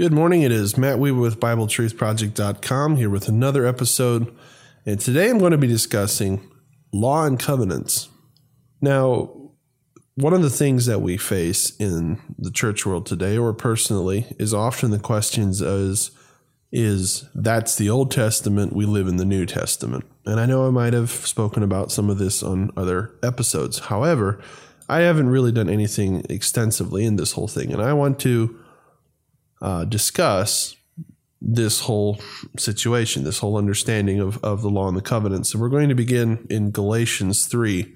Good morning. It is Matt Weaver with BibleTruthProject.com here with another episode. And today I'm going to be discussing law and covenants. Now, one of the things that we face in the church world today, or personally, is often the questions is, is that's the Old Testament, we live in the New Testament. And I know I might have spoken about some of this on other episodes. However, I haven't really done anything extensively in this whole thing. And I want to uh, discuss this whole situation, this whole understanding of, of the law and the covenant. So we're going to begin in Galatians 3.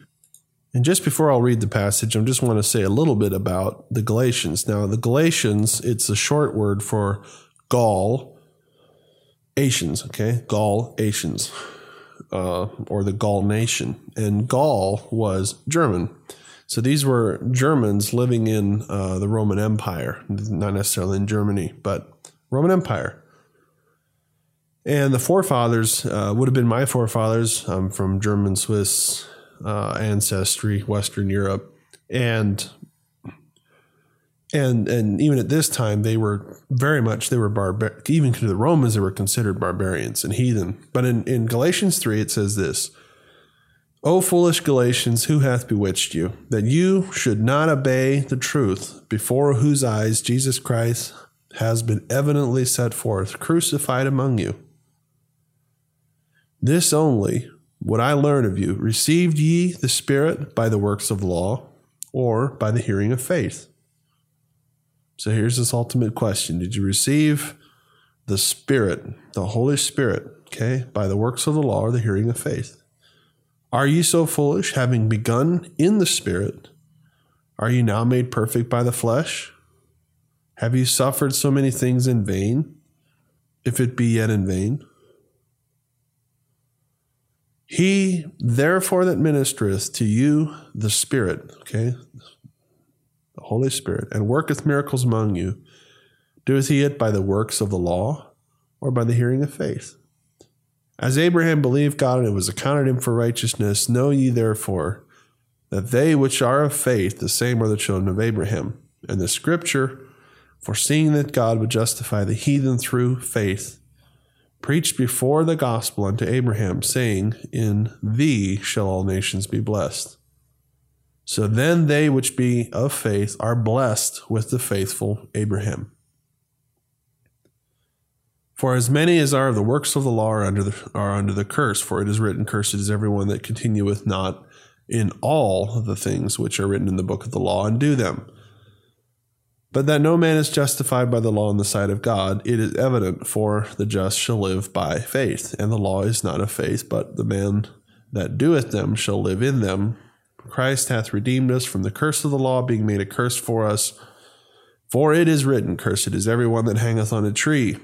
And just before I'll read the passage, I just want to say a little bit about the Galatians. Now, the Galatians, it's a short word for Gaul, Asians, okay? Gaul, Asians, uh, or the Gaul nation. And Gaul was German. So these were Germans living in uh, the Roman Empire, not necessarily in Germany, but Roman Empire. And the forefathers uh, would have been my forefathers. I'm from German Swiss uh, ancestry, Western Europe, and and and even at this time they were very much they were barbaric. even to the Romans they were considered barbarians and heathen. But in, in Galatians three it says this O foolish Galatians, who hath bewitched you, that you should not obey the truth, before whose eyes Jesus Christ has been evidently set forth, crucified among you? This only would I learn of you received ye the Spirit by the works of law, or by the hearing of faith? So here's this ultimate question Did you receive the Spirit, the Holy Spirit, okay, by the works of the law or the hearing of faith? Are you so foolish, having begun in the Spirit? Are you now made perfect by the flesh? Have you suffered so many things in vain, if it be yet in vain? He, therefore, that ministereth to you the Spirit, okay, the Holy Spirit, and worketh miracles among you, doeth he it by the works of the law or by the hearing of faith? As Abraham believed God, and it was accounted him for righteousness, know ye therefore that they which are of faith, the same are the children of Abraham. And the scripture, foreseeing that God would justify the heathen through faith, preached before the gospel unto Abraham, saying, In thee shall all nations be blessed. So then they which be of faith are blessed with the faithful Abraham. For as many as are of the works of the law are under the, are under the curse, for it is written, Cursed is everyone that continueth not in all the things which are written in the book of the law, and do them. But that no man is justified by the law in the sight of God, it is evident, for the just shall live by faith. And the law is not of faith, but the man that doeth them shall live in them. Christ hath redeemed us from the curse of the law, being made a curse for us. For it is written, Cursed is every one that hangeth on a tree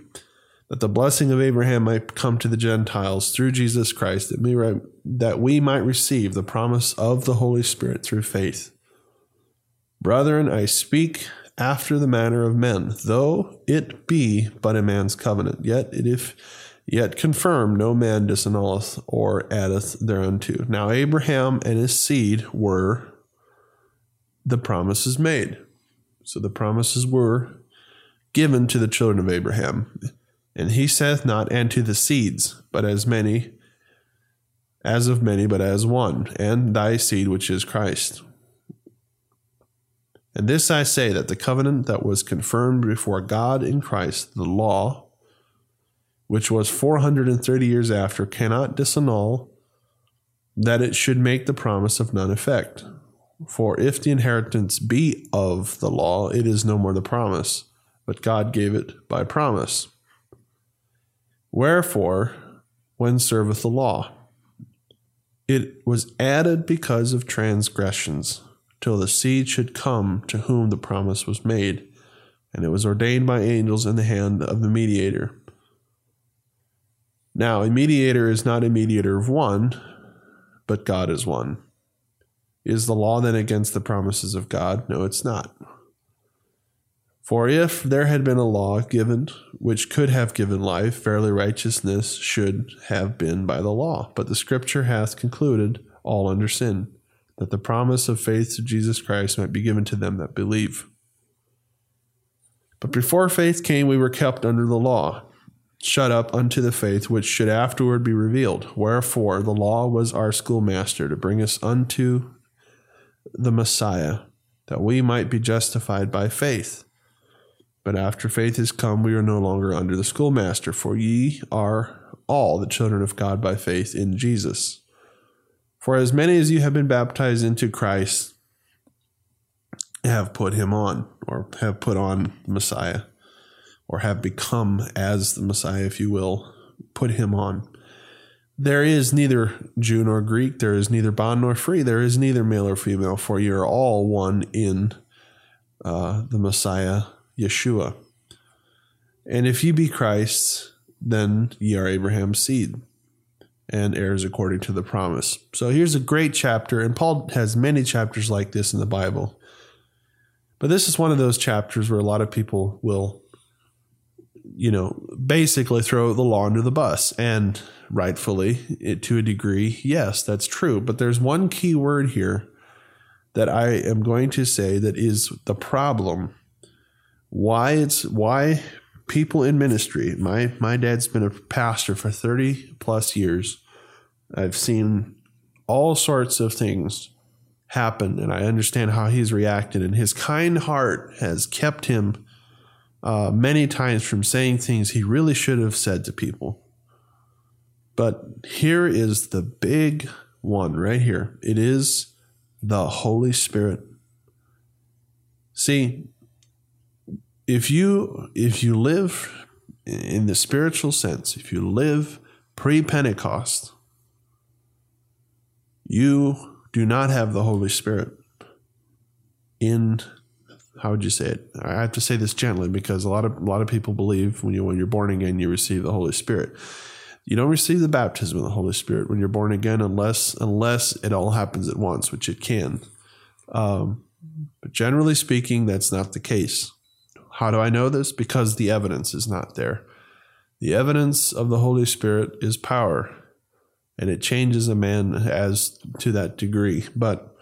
that the blessing of Abraham might come to the Gentiles through Jesus Christ, that we, that we might receive the promise of the Holy Spirit through faith. Brethren, I speak after the manner of men, though it be but a man's covenant, yet it if yet confirmed no man disannulleth or addeth thereunto. Now Abraham and his seed were the promises made. So the promises were given to the children of Abraham. And he saith not, and to the seeds, but as many, as of many, but as one, and thy seed, which is Christ. And this I say that the covenant that was confirmed before God in Christ, the law, which was 430 years after, cannot disannul that it should make the promise of none effect. For if the inheritance be of the law, it is no more the promise, but God gave it by promise. Wherefore, when serveth the law? It was added because of transgressions, till the seed should come to whom the promise was made, and it was ordained by angels in the hand of the mediator. Now, a mediator is not a mediator of one, but God is one. Is the law then against the promises of God? No, it's not. For if there had been a law given which could have given life, verily righteousness should have been by the law. But the scripture hath concluded all under sin, that the promise of faith to Jesus Christ might be given to them that believe. But before faith came, we were kept under the law, shut up unto the faith which should afterward be revealed. Wherefore the law was our schoolmaster to bring us unto the Messiah, that we might be justified by faith. But after faith is come, we are no longer under the schoolmaster, for ye are all the children of God by faith in Jesus. For as many as you have been baptized into Christ have put him on, or have put on Messiah, or have become as the Messiah, if you will, put him on. There is neither Jew nor Greek, there is neither bond nor free, there is neither male or female, for you are all one in uh, the Messiah, Yeshua. And if ye be Christ's, then ye are Abraham's seed and heirs according to the promise. So here's a great chapter, and Paul has many chapters like this in the Bible. But this is one of those chapters where a lot of people will, you know, basically throw the law under the bus. And rightfully, it, to a degree, yes, that's true. But there's one key word here that I am going to say that is the problem. Why it's why people in ministry. My my dad's been a pastor for 30 plus years. I've seen all sorts of things happen and I understand how he's reacted and his kind heart has kept him uh, many times from saying things he really should have said to people. But here is the big one right here. It is the Holy Spirit. See, if you if you live in the spiritual sense, if you live pre-Pentecost, you do not have the Holy Spirit in how would you say it? I have to say this gently because a lot of a lot of people believe when you when you're born again you receive the Holy Spirit. You don't receive the baptism of the Holy Spirit when you're born again unless unless it all happens at once, which it can. Um, but generally speaking, that's not the case. How do I know this? Because the evidence is not there. The evidence of the Holy Spirit is power, and it changes a man as to that degree. But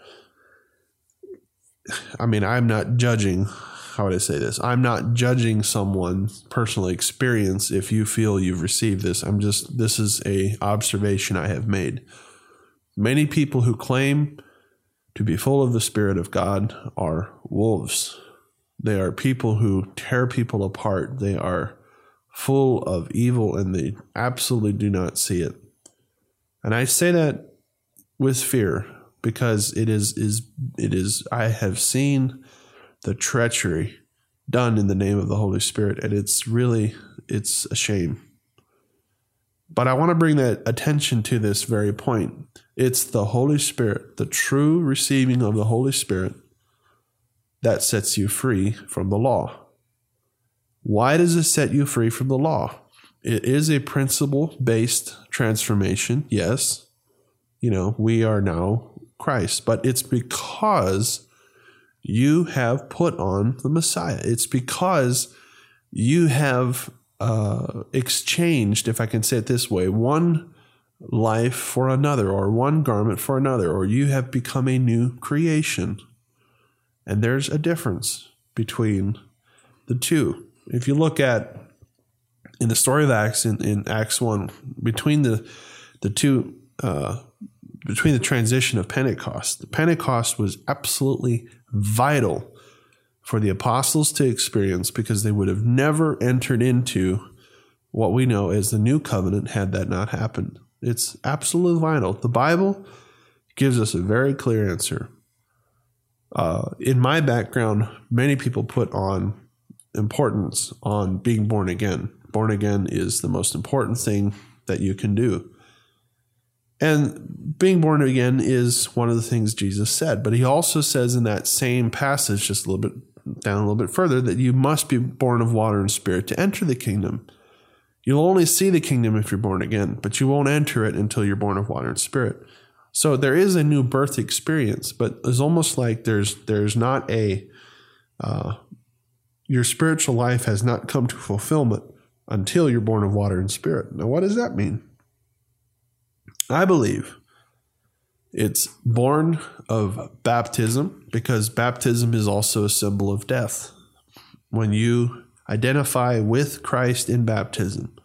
I mean, I'm not judging. How would I say this? I'm not judging someone's personal experience if you feel you've received this. I'm just this is a observation I have made. Many people who claim to be full of the Spirit of God are wolves. They are people who tear people apart. They are full of evil and they absolutely do not see it. And I say that with fear because it is is it is I have seen the treachery done in the name of the Holy Spirit and it's really it's a shame. But I want to bring that attention to this very point. It's the Holy Spirit, the true receiving of the Holy Spirit that sets you free from the law. Why does it set you free from the law? It is a principle based transformation, yes. You know, we are now Christ, but it's because you have put on the Messiah. It's because you have uh, exchanged, if I can say it this way, one life for another, or one garment for another, or you have become a new creation. And there's a difference between the two. If you look at in the story of Acts in, in Acts one, between the the two uh, between the transition of Pentecost, the Pentecost was absolutely vital for the apostles to experience because they would have never entered into what we know as the new covenant had that not happened. It's absolutely vital. The Bible gives us a very clear answer. Uh, in my background, many people put on importance on being born again. Born again is the most important thing that you can do. And being born again is one of the things Jesus said. But he also says in that same passage, just a little bit down a little bit further, that you must be born of water and spirit to enter the kingdom. You'll only see the kingdom if you're born again, but you won't enter it until you're born of water and spirit. So there is a new birth experience, but it's almost like there's there's not a uh, your spiritual life has not come to fulfillment until you're born of water and spirit. Now, what does that mean? I believe it's born of baptism because baptism is also a symbol of death. When you identify with Christ in baptism,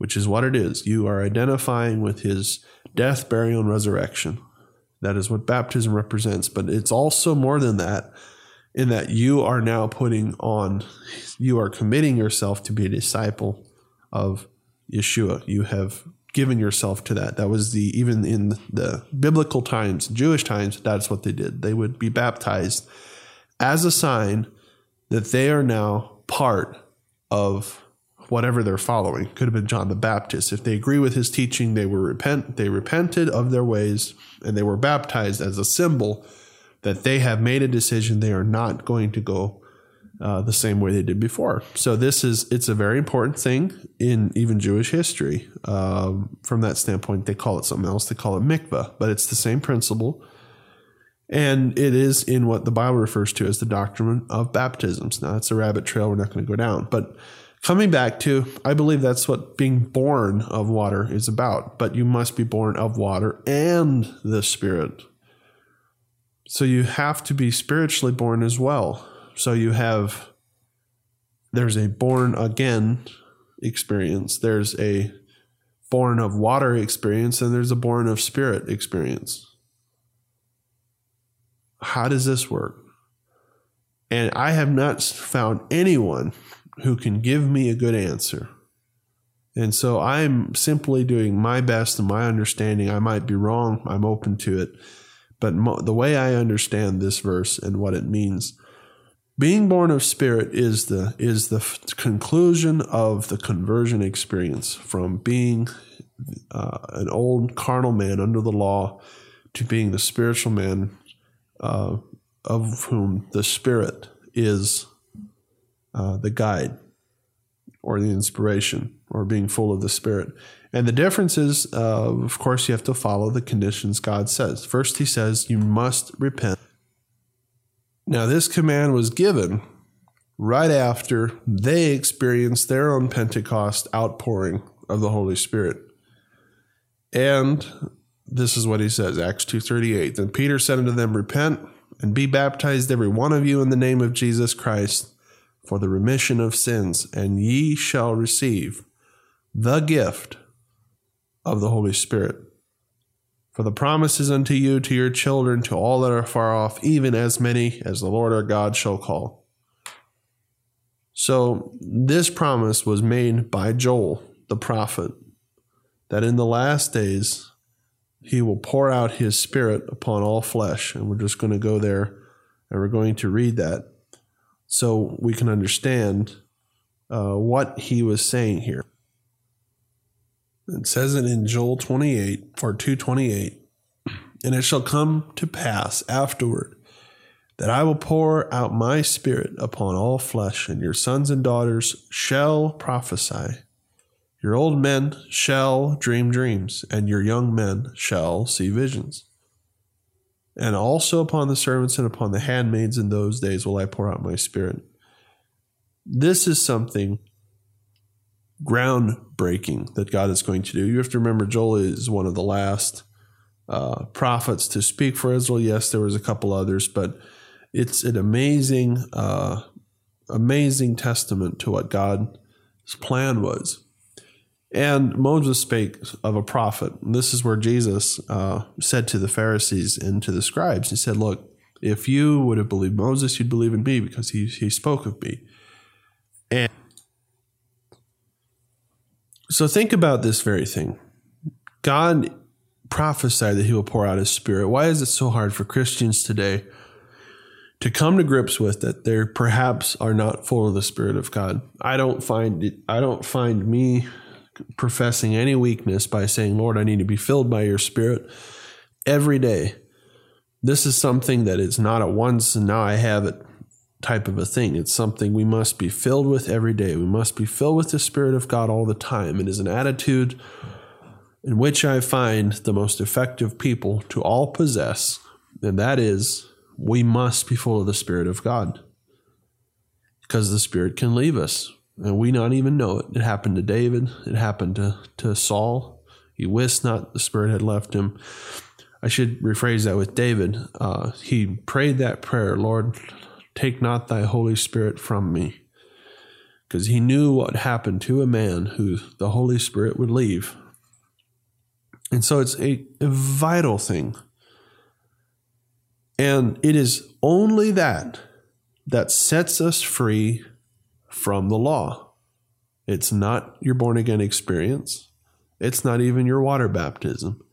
which is what it is. You are identifying with his death, burial, and resurrection. That is what baptism represents. But it's also more than that, in that you are now putting on, you are committing yourself to be a disciple of Yeshua. You have given yourself to that. That was the, even in the biblical times, Jewish times, that's what they did. They would be baptized as a sign that they are now part of whatever they're following. Could have been John the Baptist. If they agree with his teaching, they were repent they repented of their ways and they were baptized as a symbol that they have made a decision they are not going to go uh, the same way they did before. So this is it's a very important thing in even Jewish history. Um, from that standpoint, they call it something else. They call it mikvah, but it's the same principle. And it is in what the Bible refers to as the doctrine of baptisms. Now, that's a rabbit trail we're not going to go down. But coming back to, I believe that's what being born of water is about. But you must be born of water and the Spirit. So you have to be spiritually born as well. So you have, there's a born again experience, there's a born of water experience, and there's a born of spirit experience how does this work? And I have not found anyone who can give me a good answer. And so I'm simply doing my best and my understanding. I might be wrong, I'm open to it. But mo- the way I understand this verse and what it means, being born of spirit is the is the f- conclusion of the conversion experience from being uh, an old carnal man under the law to being the spiritual man uh, of whom the Spirit is uh, the guide or the inspiration or being full of the Spirit. And the difference is, uh, of course, you have to follow the conditions God says. First, He says, you must repent. Now, this command was given right after they experienced their own Pentecost outpouring of the Holy Spirit. And this is what he says, Acts 2.38. Then Peter said unto them, Repent and be baptized every one of you in the name of Jesus Christ for the remission of sins, and ye shall receive the gift of the Holy Spirit. For the promise is unto you, to your children, to all that are far off, even as many as the Lord our God shall call. So, this promise was made by Joel, the prophet, that in the last days he will pour out his spirit upon all flesh. And we're just going to go there and we're going to read that so we can understand uh, what he was saying here. It says it in Joel 28 or 228 And it shall come to pass afterward that I will pour out my spirit upon all flesh, and your sons and daughters shall prophesy. Your old men shall dream dreams, and your young men shall see visions. And also upon the servants and upon the handmaids in those days will I pour out my spirit. This is something groundbreaking that God is going to do. You have to remember, Joel is one of the last uh, prophets to speak for Israel. Yes, there was a couple others, but it's an amazing, uh, amazing testament to what God's plan was. And Moses spake of a prophet. And this is where Jesus uh, said to the Pharisees and to the scribes, He said, Look, if you would have believed Moses, you'd believe in me because he, he spoke of me. And so think about this very thing. God prophesied that he will pour out his spirit. Why is it so hard for Christians today to come to grips with that they perhaps are not full of the spirit of God? I don't find it, I don't find me professing any weakness by saying, Lord, I need to be filled by your spirit every day. This is something that is not a once and now I have it type of a thing. It's something we must be filled with every day. We must be filled with the Spirit of God all the time. It is an attitude in which I find the most effective people to all possess, and that is we must be full of the Spirit of God because the Spirit can leave us and we not even know it. It happened to David. It happened to, to Saul. He wist not the Spirit had left him. I should rephrase that with David. Uh, he prayed that prayer, Lord, take not thy Holy Spirit from me. because he knew what happened to a man who the Holy Spirit would leave. And so it's a, a vital thing. And it is only that that sets us free from the law. It's not your born again experience. It's not even your water baptism.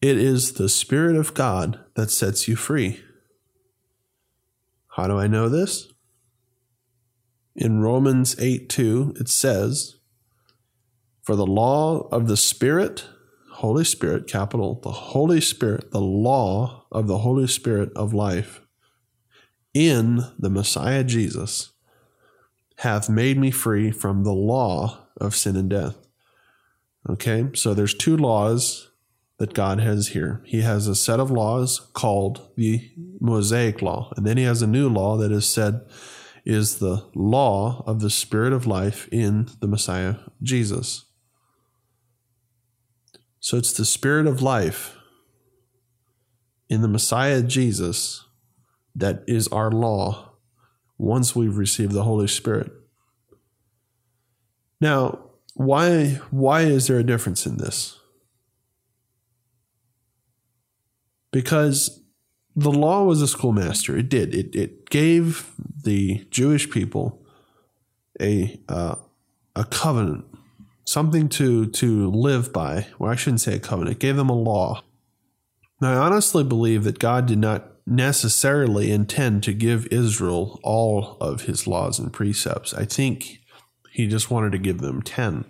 It is the Spirit of God that sets you free. How do I know this? In Romans 8 2, it says, For the law of the Spirit, Holy Spirit, capital, the Holy Spirit, the law of the Holy Spirit of life in the Messiah Jesus hath made me free from the law of sin and death. Okay, so there's two laws that God has here. He has a set of laws called the Mosaic Law, and then he has a new law that is said is the law of the Spirit of life in the Messiah Jesus. So it's the Spirit of life in the Messiah Jesus that is our law once we've received the Holy Spirit. Now, why why is there a difference in this? Because the law was a schoolmaster. It did. It it gave the Jewish people a uh, a covenant, something to to live by. Well, I shouldn't say a covenant. It gave them a law. Now, I honestly believe that God did not necessarily intend to give Israel all of His laws and precepts. I think He just wanted to give them ten.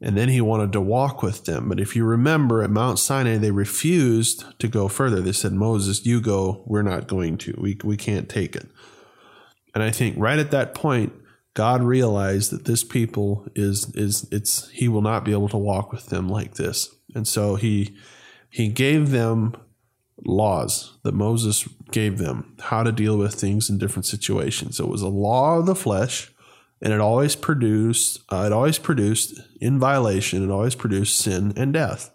And then he wanted to walk with them. But if you remember at Mount Sinai, they refused to go further. They said, Moses, you go. We're not going to. We, we can't take it. And I think right at that point, God realized that this people is is it's he will not be able to walk with them like this. And so he he gave them laws that Moses gave them how to deal with things in different situations. It was a law of the flesh and it always produced uh, it always produced in violation it always produced sin and death.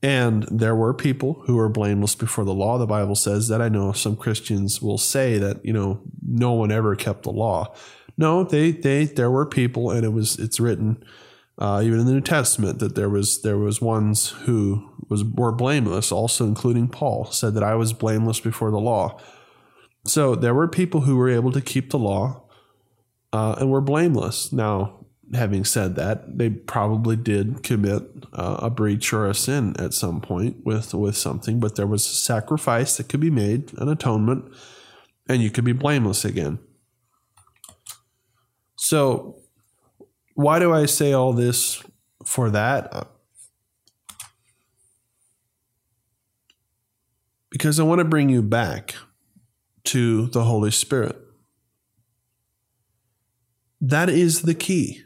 And there were people who were blameless before the law. The bible says that. I know some christians will say that you know no one ever kept the law. No they they there were people and it was it's written uh, even in the new testament that there was there was ones who was were blameless also including paul said that i was blameless before the law so there were people who were able to keep the law uh, and were blameless. Now, having said that, they probably did commit uh, a breach or a sin at some point with with something, but there was a sacrifice that could be made, an atonement, and you could be blameless again. So, why do I say all this for that? Because I want to bring you back to the Holy Spirit. That is the key.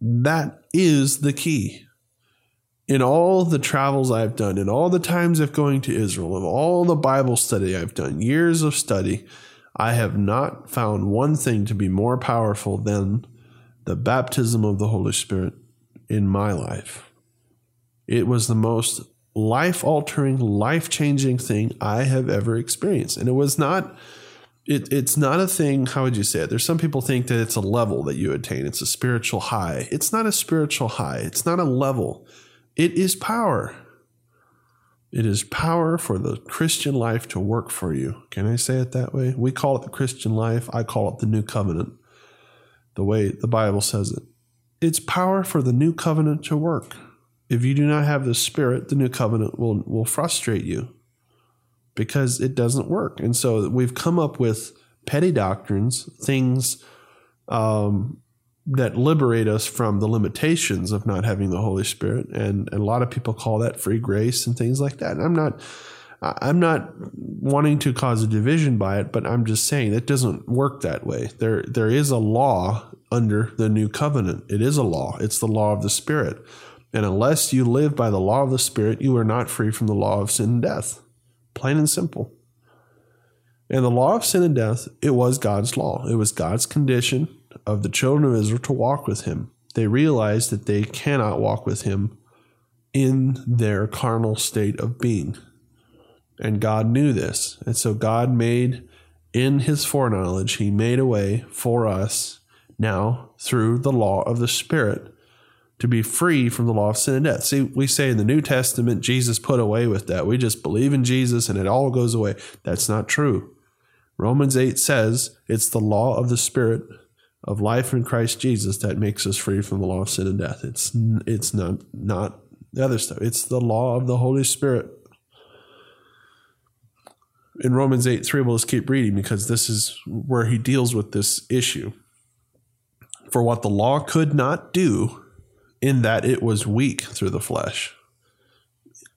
That is the key. In all the travels I've done, in all the times of going to Israel, of all the Bible study I've done, years of study, I have not found one thing to be more powerful than the baptism of the Holy Spirit in my life. It was the most life altering, life changing thing I have ever experienced. And it was not it, it's not a thing how would you say it? There's some people think that it's a level that you attain. It's a spiritual high. It's not a spiritual high. It's not a level. It is power. It is power for the christian life to work for you. Can i say it that way? We call it the christian life. I call it the new covenant the way the bible says it. It's power for the new covenant to work if you do not have the spirit the new covenant will will frustrate you because it doesn't work. And so we've come up with petty doctrines, things um, that liberate us from the limitations of not having the Holy Spirit. And, and a lot of people call that free grace and things like that. And I'm not. I'm not wanting to cause a division by it, but I'm just saying it doesn't work that way. There, there is a law under the new covenant. It is a law. It's the law of the Spirit. And unless you live by the law of the Spirit, you are not free from the law of sin and death plain and simple. And the law of sin and death, it was God's law. It was God's condition of the children of Israel to walk with him. They realized that they cannot walk with him in their carnal state of being. And God knew this. And so God made, in his foreknowledge, he made a way for us now through the law of the Spirit to be free from the law of sin and death. See, we say in the New Testament, Jesus put away with that. We just believe in Jesus and it all goes away. That's not true. Romans 8 says it's the law of the Spirit of life in Christ Jesus that makes us free from the law of sin and death. It's it's not not the other stuff. It's the law of the Holy Spirit. In Romans 8 3, we'll just keep reading because this is where he deals with this issue. For what the law could not do, in that it was weak through the flesh.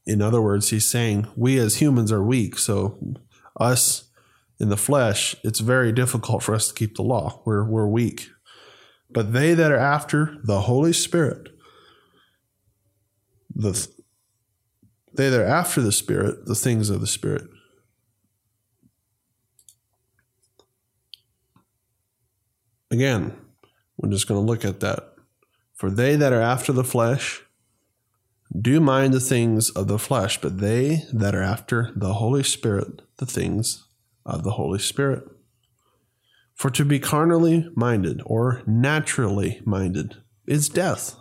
In other words, he's saying we as humans are weak, so us in the flesh, it's very difficult for us to keep the law. We're, we're weak. But they that are after the Holy Spirit, the they that are after the Spirit, the things of the Spirit. Again, we're just going to look at that. For they that are after the flesh do mind the things of the flesh, but they that are after the Holy Spirit, the things of the Holy Spirit. For to be carnally minded or naturally minded is death.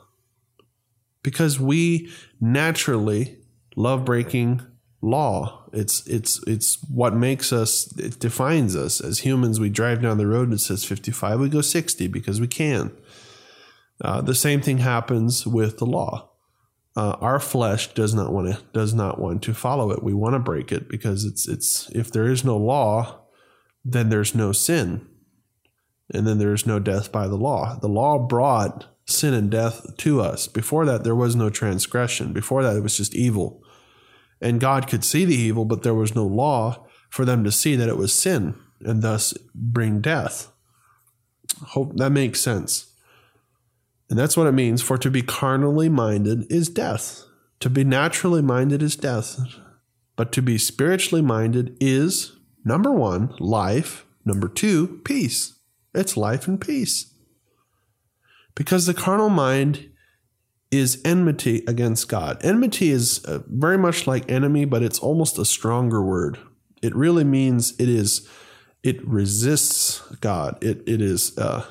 Because we naturally love breaking law. It's it's it's what makes us it defines us as humans. We drive down the road and it says 55, we go 60 because we can. Uh, the same thing happens with the law. Uh, our flesh does not want to does not want to follow it. We want to break it because it's it's if there is no law, then there's no sin, and then there is no death by the law. The law brought sin and death to us. Before that, there was no transgression. Before that, it was just evil, and God could see the evil, but there was no law for them to see that it was sin and thus bring death. Hope that makes sense. And that's what it means for to be carnally minded is death. To be naturally minded is death. But to be spiritually minded is number one, life. Number two, peace. It's life and peace. Because the carnal mind is enmity against God. Enmity is uh, very much like enemy, but it's almost a stronger word. It really means it is, it resists God. It, it is, uh,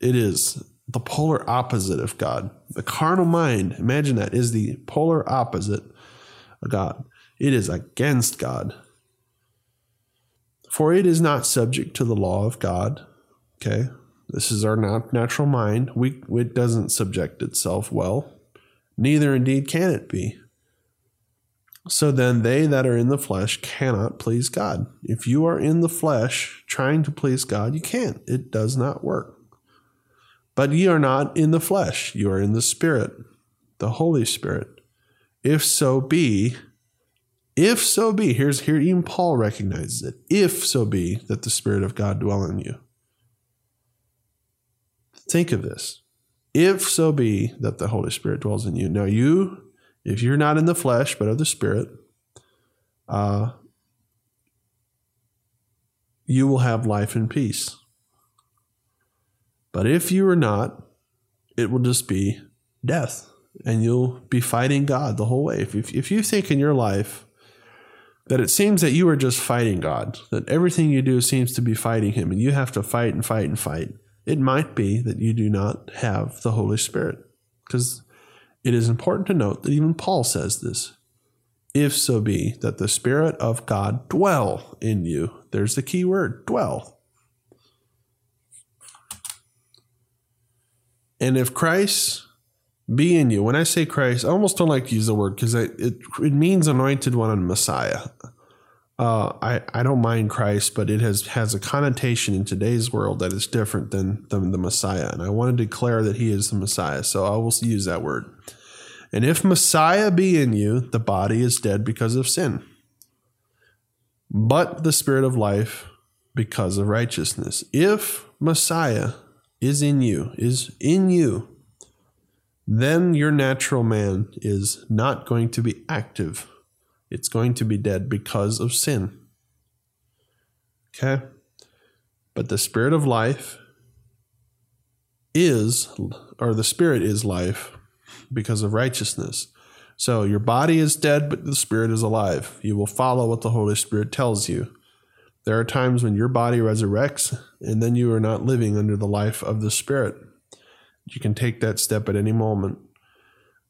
it is the polar opposite of God. The carnal mind, imagine that, is the polar opposite of God. It is against God. For it is not subject to the law of God. Okay, this is our natural mind. We, it doesn't subject itself well. Neither indeed can it be. So then, they that are in the flesh cannot please God. If you are in the flesh trying to please God, you can't. It does not work. But ye are not in the flesh, you are in the Spirit, the Holy Spirit. If so be, if so be, here's here even Paul recognizes it. If so be that the Spirit of God dwell in you. Think of this. If so be that the Holy Spirit dwells in you. Now you, if you're not in the flesh but of the Spirit, uh, you will have life and peace. But if you are not, it will just be death. And you'll be fighting God the whole way. If, if, if you think in your life that it seems that you are just fighting God, that everything you do seems to be fighting Him, and you have to fight and fight and fight, it might be that you do not have the Holy Spirit. Because it is important to note that even Paul says this. If so be that the Spirit of God dwell in you. There's the key word dwell. And if Christ be in you, when I say Christ, I almost don't like to use the word because it, it, means anointed one and Messiah. Uh, I, I don't mind Christ, but it has, has a connotation in today's world that is different than, than the Messiah. And I want to declare that he is the Messiah. So I will use that word. And if Messiah be in you, the body is dead because of sin, but the spirit of life because of righteousness. If Messiah is in you, is in you, then your natural man is not going to be active. It's going to be dead because of sin. Okay? But the spirit of life is, or the spirit is life because of righteousness. So your body is dead, but the spirit is alive. You will follow what the Holy Spirit tells you. There are times when your body resurrects and then you are not living under the life of the Spirit. You can take that step at any moment.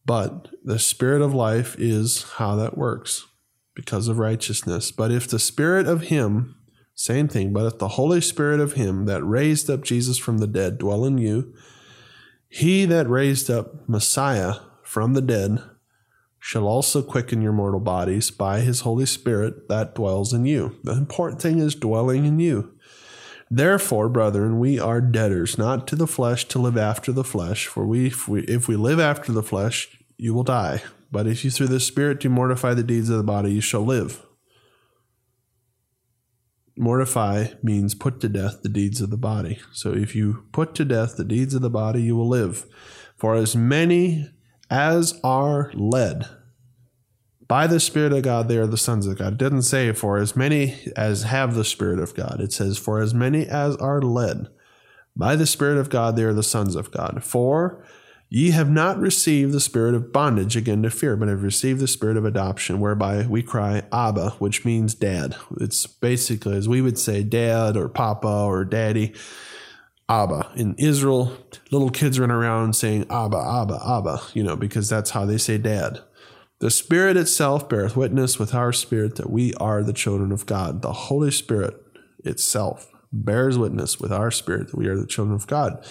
But the Spirit of life is how that works because of righteousness. But if the Spirit of Him, same thing, but if the Holy Spirit of Him that raised up Jesus from the dead dwell in you, He that raised up Messiah from the dead shall also quicken your mortal bodies by his Holy Spirit that dwells in you. The important thing is dwelling in you. Therefore, brethren, we are debtors, not to the flesh, to live after the flesh. For we, if we, if we live after the flesh, you will die. But if you through the Spirit do mortify the deeds of the body, you shall live. Mortify means put to death the deeds of the body. So if you put to death the deeds of the body, you will live. For as many as are led by the Spirit of God, they are the sons of God. It doesn't say for as many as have the Spirit of God. It says for as many as are led by the Spirit of God, they are the sons of God. For ye have not received the spirit of bondage again to fear, but have received the spirit of adoption, whereby we cry, Abba, which means dad. It's basically, as we would say, dad or papa or daddy. Abba. In Israel, little kids run around saying Abba, Abba, Abba, you know, because that's how they say dad. The Spirit itself beareth witness with our spirit that we are the children of God. The Holy Spirit itself bears witness with our spirit that we are the children of God.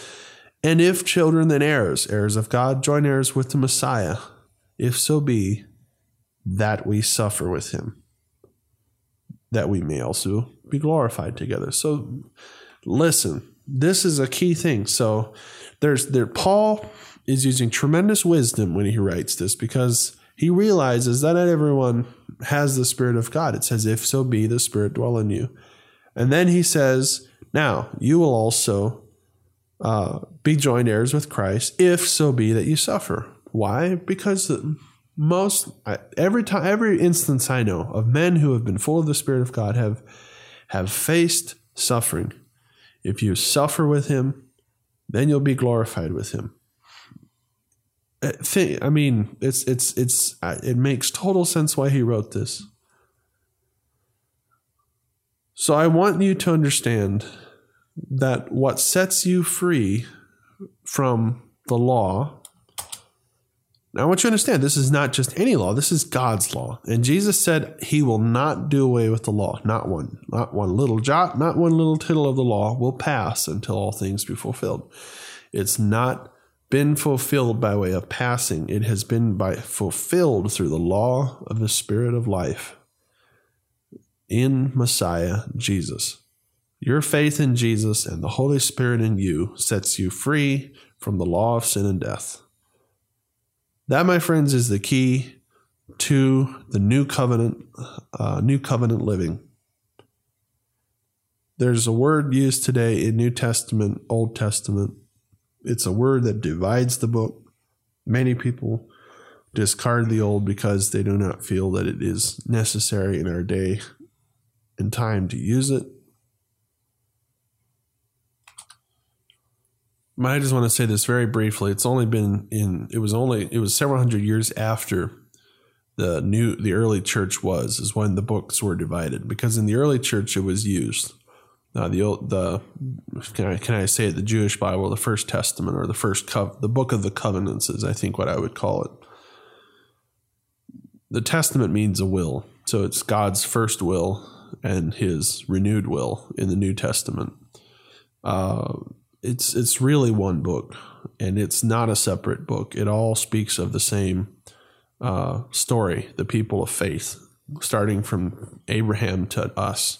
And if children, then heirs, heirs of God, join heirs with the Messiah, if so be that we suffer with him, that we may also be glorified together. So listen, this is a key thing. So there's there Paul is using tremendous wisdom when he writes this because he realizes that not everyone has the spirit of God. It says, if so be the spirit dwell in you. And then he says, now you will also uh, be joined heirs with Christ, if so be that you suffer. Why? Because most every time every instance I know of men who have been full of the Spirit of God have have faced suffering if you suffer with him, then you'll be glorified with him. Uh, I mean, it's it's it's it makes total sense why he wrote this. So I want you to understand that what sets you free from the law now, I want you to understand this is not just any law, this is God's law. And Jesus said he will not do away with the law. Not one, not one little jot, not one little tittle of the law will pass until all things be fulfilled. It's not been fulfilled by way of passing, it has been by fulfilled through the law of the Spirit of life in Messiah Jesus. Your faith in Jesus and the Holy Spirit in you sets you free from the law of sin and death. That, my friends, is the key to the new covenant, uh, new covenant living. There's a word used today in New Testament, Old Testament. It's a word that divides the book. Many people discard the old because they do not feel that it is necessary in our day and time to use it. I just want to say this very briefly. It's only been in it was only it was several hundred years after the new the early church was is when the books were divided because in the early church it was used. Uh, the old the can I, can I say it the Jewish Bible the First Testament or the first cov- the book of the covenants is I think what I would call it. The testament means a will, so it's God's first will and His renewed will in the New Testament. Uh, it's it's really one book, and it's not a separate book. It all speaks of the same uh, story, the people of faith, starting from Abraham to us.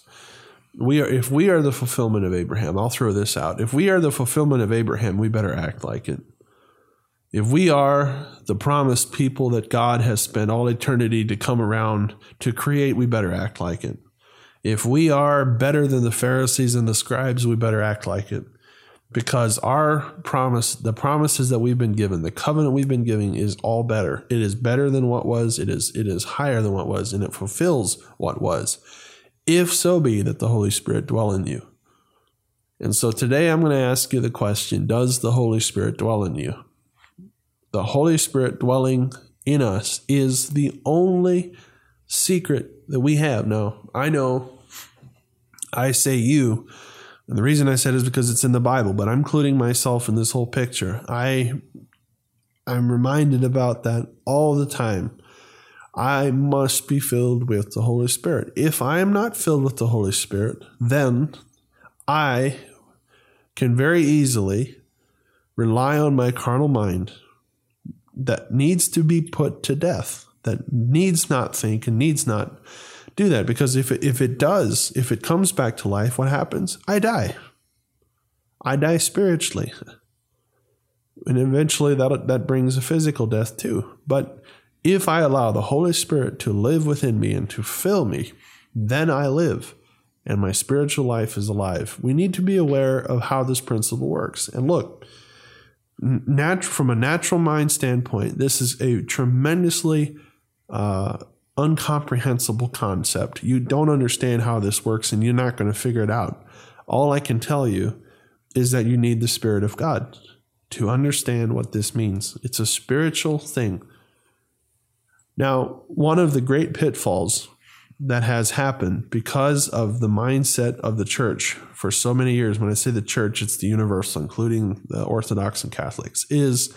We are if we are the fulfillment of Abraham. I'll throw this out. If we are the fulfillment of Abraham, we better act like it. If we are the promised people that God has spent all eternity to come around to create, we better act like it. If we are better than the Pharisees and the scribes, we better act like it because our promise, the promises that we've been given, the covenant we've been giving is all better. It is better than what was. It is it is higher than what was, and it fulfills what was. If so be that the Holy Spirit dwell in you. And so today I'm going to ask you the question, does the Holy Spirit dwell in you? The Holy Spirit dwelling in us is the only secret that we have. Now, I know I say you, and the reason I said is because it's in the Bible, but I'm including myself in this whole picture. I I'm reminded about that all the time. I must be filled with the Holy Spirit. If I am not filled with the Holy Spirit, then I can very easily rely on my carnal mind that needs to be put to death, that needs not think and needs not do that. Because if it, if it does, if it comes back to life, what happens? I die. I die spiritually. And eventually that, that brings a physical death too. But if I allow the Holy Spirit to live within me and to fill me, then I live and my spiritual life is alive. We need to be aware of how this principle works. And look, from a natural mind standpoint, this is a tremendously uh, incomprehensible concept. You don't understand how this works and you're not going to figure it out. All I can tell you is that you need the Spirit of God to understand what this means. It's a spiritual thing. Now, one of the great pitfalls that has happened because of the mindset of the church for so many years. When I say the church, it's the universal, including the Orthodox and Catholics, is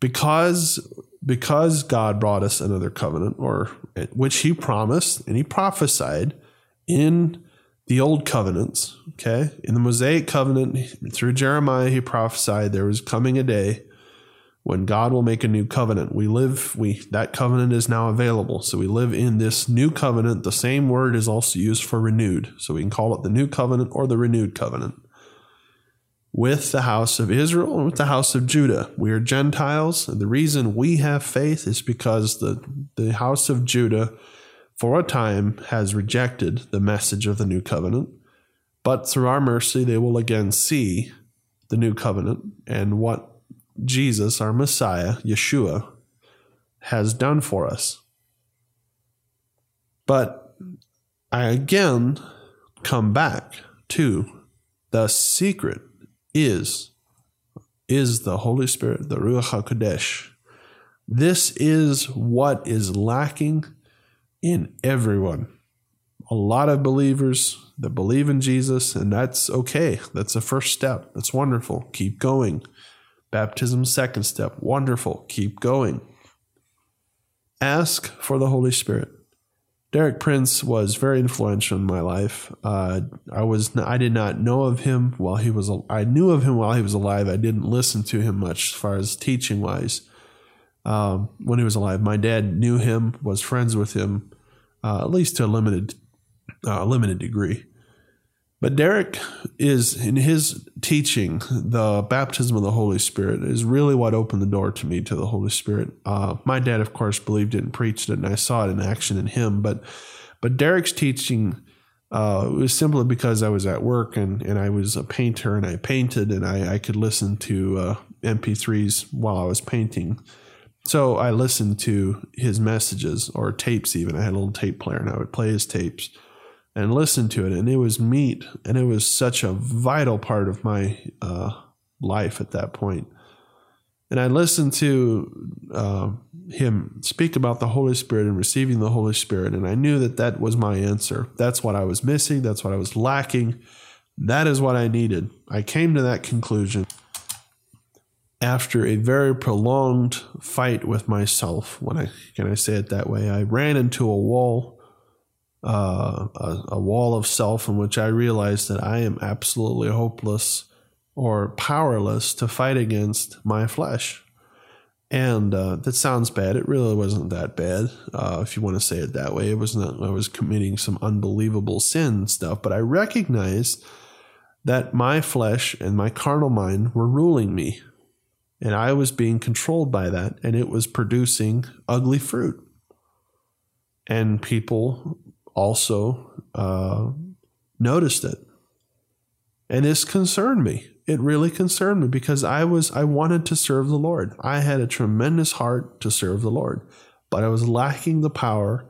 because because God brought us another covenant, or which He promised and He prophesied in the old covenants. Okay, in the Mosaic covenant through Jeremiah, He prophesied there was coming a day when God will make a new covenant. We live, we that covenant is now available. So we live in this new covenant. The same word is also used for renewed. So we can call it the new covenant or the renewed covenant. With the house of Israel and with the house of Judah. We are Gentiles, and the reason we have faith is because the, the house of Judah, for a time, has rejected the message of the new covenant. But through our mercy, they will again see the new covenant and what Jesus, our Messiah, Yeshua, has done for us. But I again come back to the secret is is the Holy Spirit, the Ruach HaKodesh. This is what is lacking in everyone. A lot of believers that believe in Jesus, and that's okay. That's the first step. That's wonderful. Keep going. Baptism, second step. Wonderful. Keep going. Ask for the Holy Spirit. Derek Prince was very influential in my life. Uh, I was I did not know of him while he was I knew of him while he was alive. I didn't listen to him much as far as teaching wise. Um, when he was alive, my dad knew him, was friends with him, uh, at least to a limited uh, limited degree. But Derek is, in his teaching, the baptism of the Holy Spirit is really what opened the door to me to the Holy Spirit. Uh, my dad, of course, believed it and preached it, and I saw it in action in him. But, but Derek's teaching uh, was simply because I was at work and, and I was a painter and I painted and I, I could listen to uh, MP3s while I was painting. So I listened to his messages or tapes, even. I had a little tape player and I would play his tapes and listen to it. And it was meat. And it was such a vital part of my uh, life at that point. And I listened to uh, him speak about the Holy Spirit and receiving the Holy Spirit. And I knew that that was my answer. That's what I was missing. That's what I was lacking. That is what I needed. I came to that conclusion after a very prolonged fight with myself. When I can I say it that way, I ran into a wall uh, a, a wall of self in which I realize that I am absolutely hopeless or powerless to fight against my flesh. And uh, that sounds bad. It really wasn't that bad, uh, if you want to say it that way. It was not. I was committing some unbelievable sin stuff, but I recognized that my flesh and my carnal mind were ruling me, and I was being controlled by that, and it was producing ugly fruit. And people also uh, noticed it. And this concerned me. It really concerned me because I was I wanted to serve the Lord. I had a tremendous heart to serve the Lord, but I was lacking the power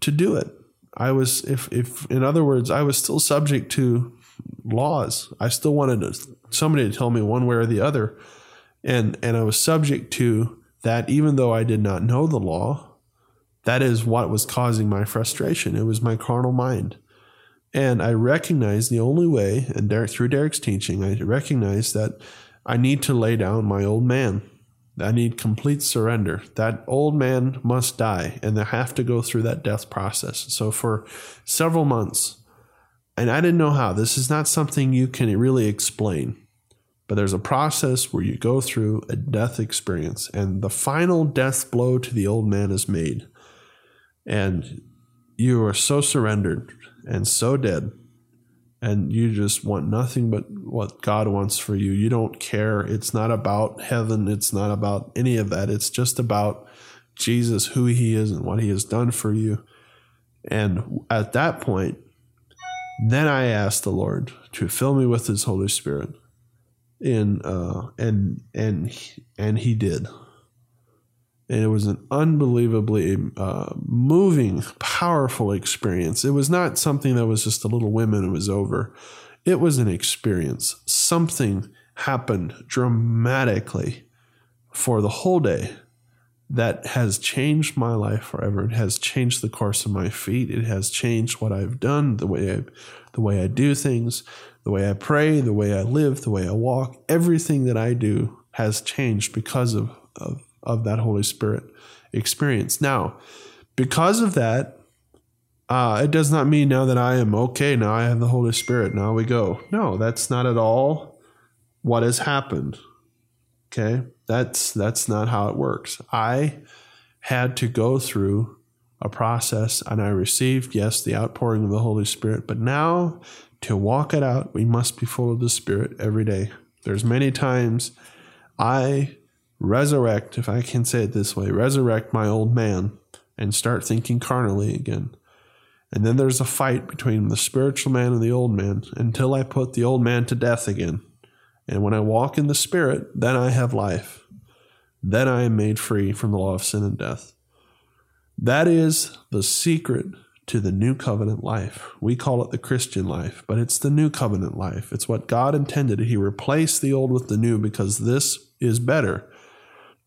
to do it. I was if if in other words, I was still subject to laws. I still wanted somebody to tell me one way or the other. And and I was subject to that even though I did not know the law, that is what was causing my frustration. It was my carnal mind. And I recognize the only way, and Derek, through Derek's teaching, I recognize that I need to lay down my old man. I need complete surrender. That old man must die, and they have to go through that death process. So for several months, and I didn't know how. This is not something you can really explain, but there's a process where you go through a death experience, and the final death blow to the old man is made, and you are so surrendered and so dead and you just want nothing but what God wants for you. You don't care. It's not about heaven. It's not about any of that. It's just about Jesus, who he is and what he has done for you. And at that point, then I asked the Lord to fill me with his Holy Spirit. In uh and and and he did and it was an unbelievably uh, moving, powerful experience. It was not something that was just a little women it was over. It was an experience. Something happened dramatically for the whole day that has changed my life forever. It has changed the course of my feet. It has changed what I've done, the way I, the way I do things, the way I pray, the way I live, the way I walk. Everything that I do has changed because of, of of that Holy Spirit experience. Now, because of that, uh, it does not mean now that I am okay. Now I have the Holy Spirit. Now we go. No, that's not at all what has happened. Okay, that's that's not how it works. I had to go through a process, and I received yes the outpouring of the Holy Spirit. But now to walk it out, we must be full of the Spirit every day. There's many times I resurrect, if I can say it this way, resurrect my old man and start thinking carnally again. And then there's a fight between the spiritual man and the old man until I put the old man to death again. And when I walk in the spirit, then I have life. Then I am made free from the law of sin and death. That is the secret to the new covenant life. We call it the Christian life, but it's the new covenant life. It's what God intended. He replaced the old with the new because this is better.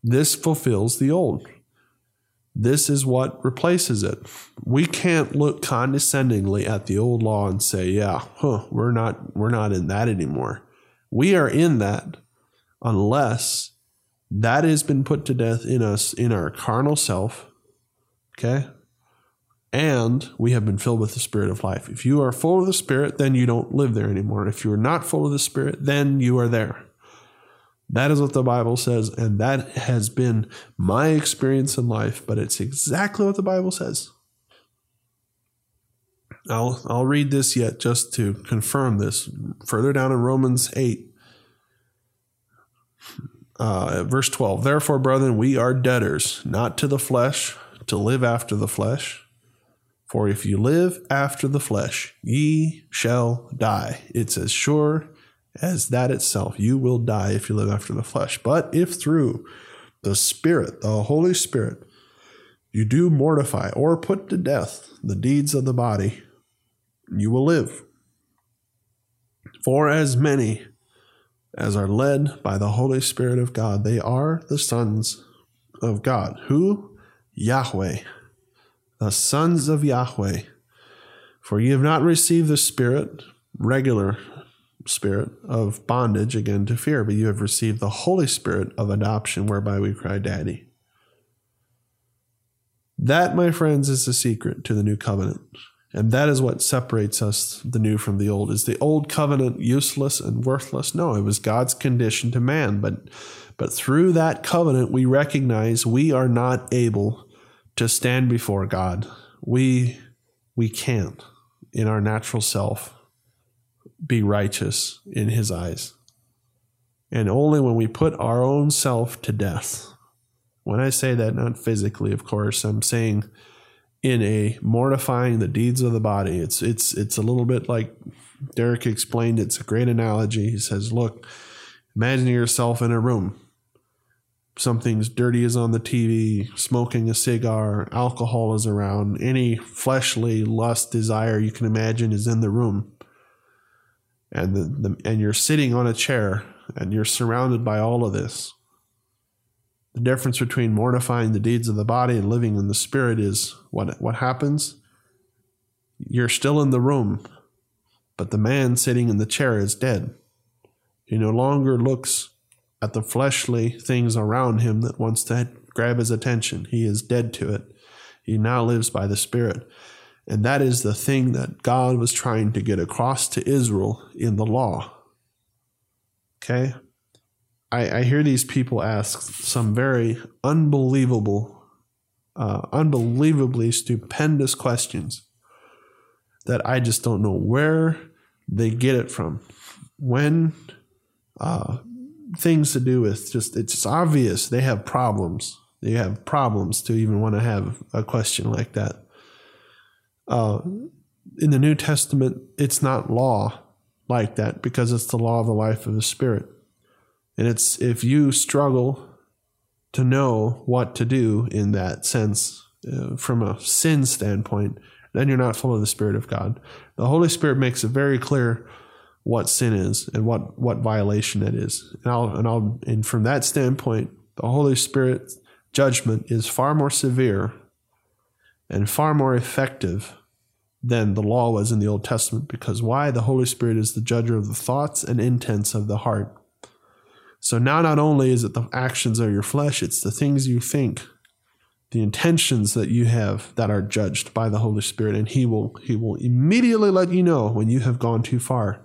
This fulfills the old. This is what replaces it. We can't look condescendingly at the old law and say, "Yeah, huh, we're not we're not in that anymore." We are in that unless that has been put to death in us in our carnal self, okay? And we have been filled with the spirit of life. If you are full of the spirit, then you don't live there anymore. If you are not full of the spirit, then you are there. That is what the Bible says, and that has been my experience in life, but it's exactly what the Bible says. I'll I'll read this yet just to confirm this. Further down in Romans 8, uh, verse 12. Therefore, brethren, we are debtors, not to the flesh, to live after the flesh. For if you live after the flesh, ye shall die. It's as sure as that itself. You will die if you live after the flesh. But if through the Spirit, the Holy Spirit, you do mortify or put to death the deeds of the body, you will live. For as many as are led by the Holy Spirit of God, they are the sons of God. Who? Yahweh. The sons of Yahweh. For ye have not received the Spirit, regular spirit of bondage again to fear, but you have received the Holy Spirit of adoption, whereby we cry, Daddy. That, my friends, is the secret to the new covenant. And that is what separates us, the new from the old. Is the old covenant useless and worthless? No, it was God's condition to man. But, but through that covenant, we recognize we are not able to stand before God. We, we can't in our natural self be righteous in his eyes. And only when we put our own self to death, when I say that, not physically, of course, I'm saying in a mortifying the deeds of the body. It's it's it's a little bit like Derek explained. It's a great analogy. He says, "Look, imagine yourself in a room. Something's dirty is on the TV, smoking a cigar, alcohol is around, any fleshly lust, desire you can imagine is in the room and the, the, and you're sitting on a chair and you're surrounded by all of this. The difference between mortifying the deeds of the body and living in the spirit is what what happens. You're still in the room, but the man sitting in the chair is dead. He no longer looks at the fleshly things around him that wants to grab his attention. He is dead to it. He now lives by the Spirit. And that is the thing that God was trying to get across to Israel in the law. Okay? I, I hear these people ask some very unbelievable, uh, unbelievably stupendous questions that I just don't know where they get it from. When uh, things to do with just, it's obvious they have problems. They have problems to even want to have a question like that. Uh, in the New Testament, it's not law like that because it's the law of the life of the Spirit. And it's if you struggle to know what to do in that sense uh, from a sin standpoint, then you're not full of the Spirit of God. The Holy Spirit makes it very clear what sin is and what, what violation it is. And I'll, and I'll, and from that standpoint, the Holy Spirit's judgment is far more severe and far more effective than the law was in the Old Testament. Because why? The Holy Spirit is the judger of the thoughts and intents of the heart. So now not only is it the actions of your flesh, it's the things you think, the intentions that you have that are judged by the Holy Spirit, and He will He will immediately let you know when you have gone too far.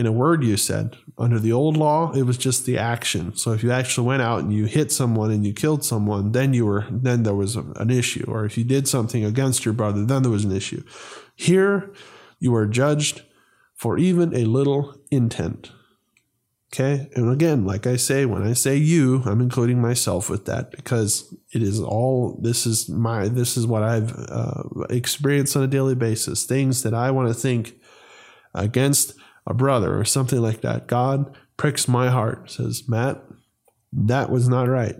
In a word you said, under the old law, it was just the action. So if you actually went out and you hit someone and you killed someone, then you were then there was an issue. Or if you did something against your brother, then there was an issue. Here you are judged for even a little intent. Okay. And again, like I say, when I say you, I'm including myself with that because it is all, this is my, this is what I've uh, experienced on a daily basis. Things that I want to think against a brother or something like that. God pricks my heart, says, Matt, that was not right.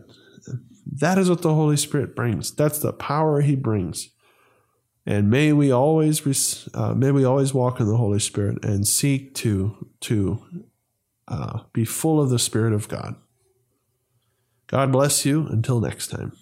That is what the Holy Spirit brings. That's the power He brings. And may we always, uh, may we always walk in the Holy Spirit and seek to to uh, be full of the Spirit of God. God bless you. Until next time.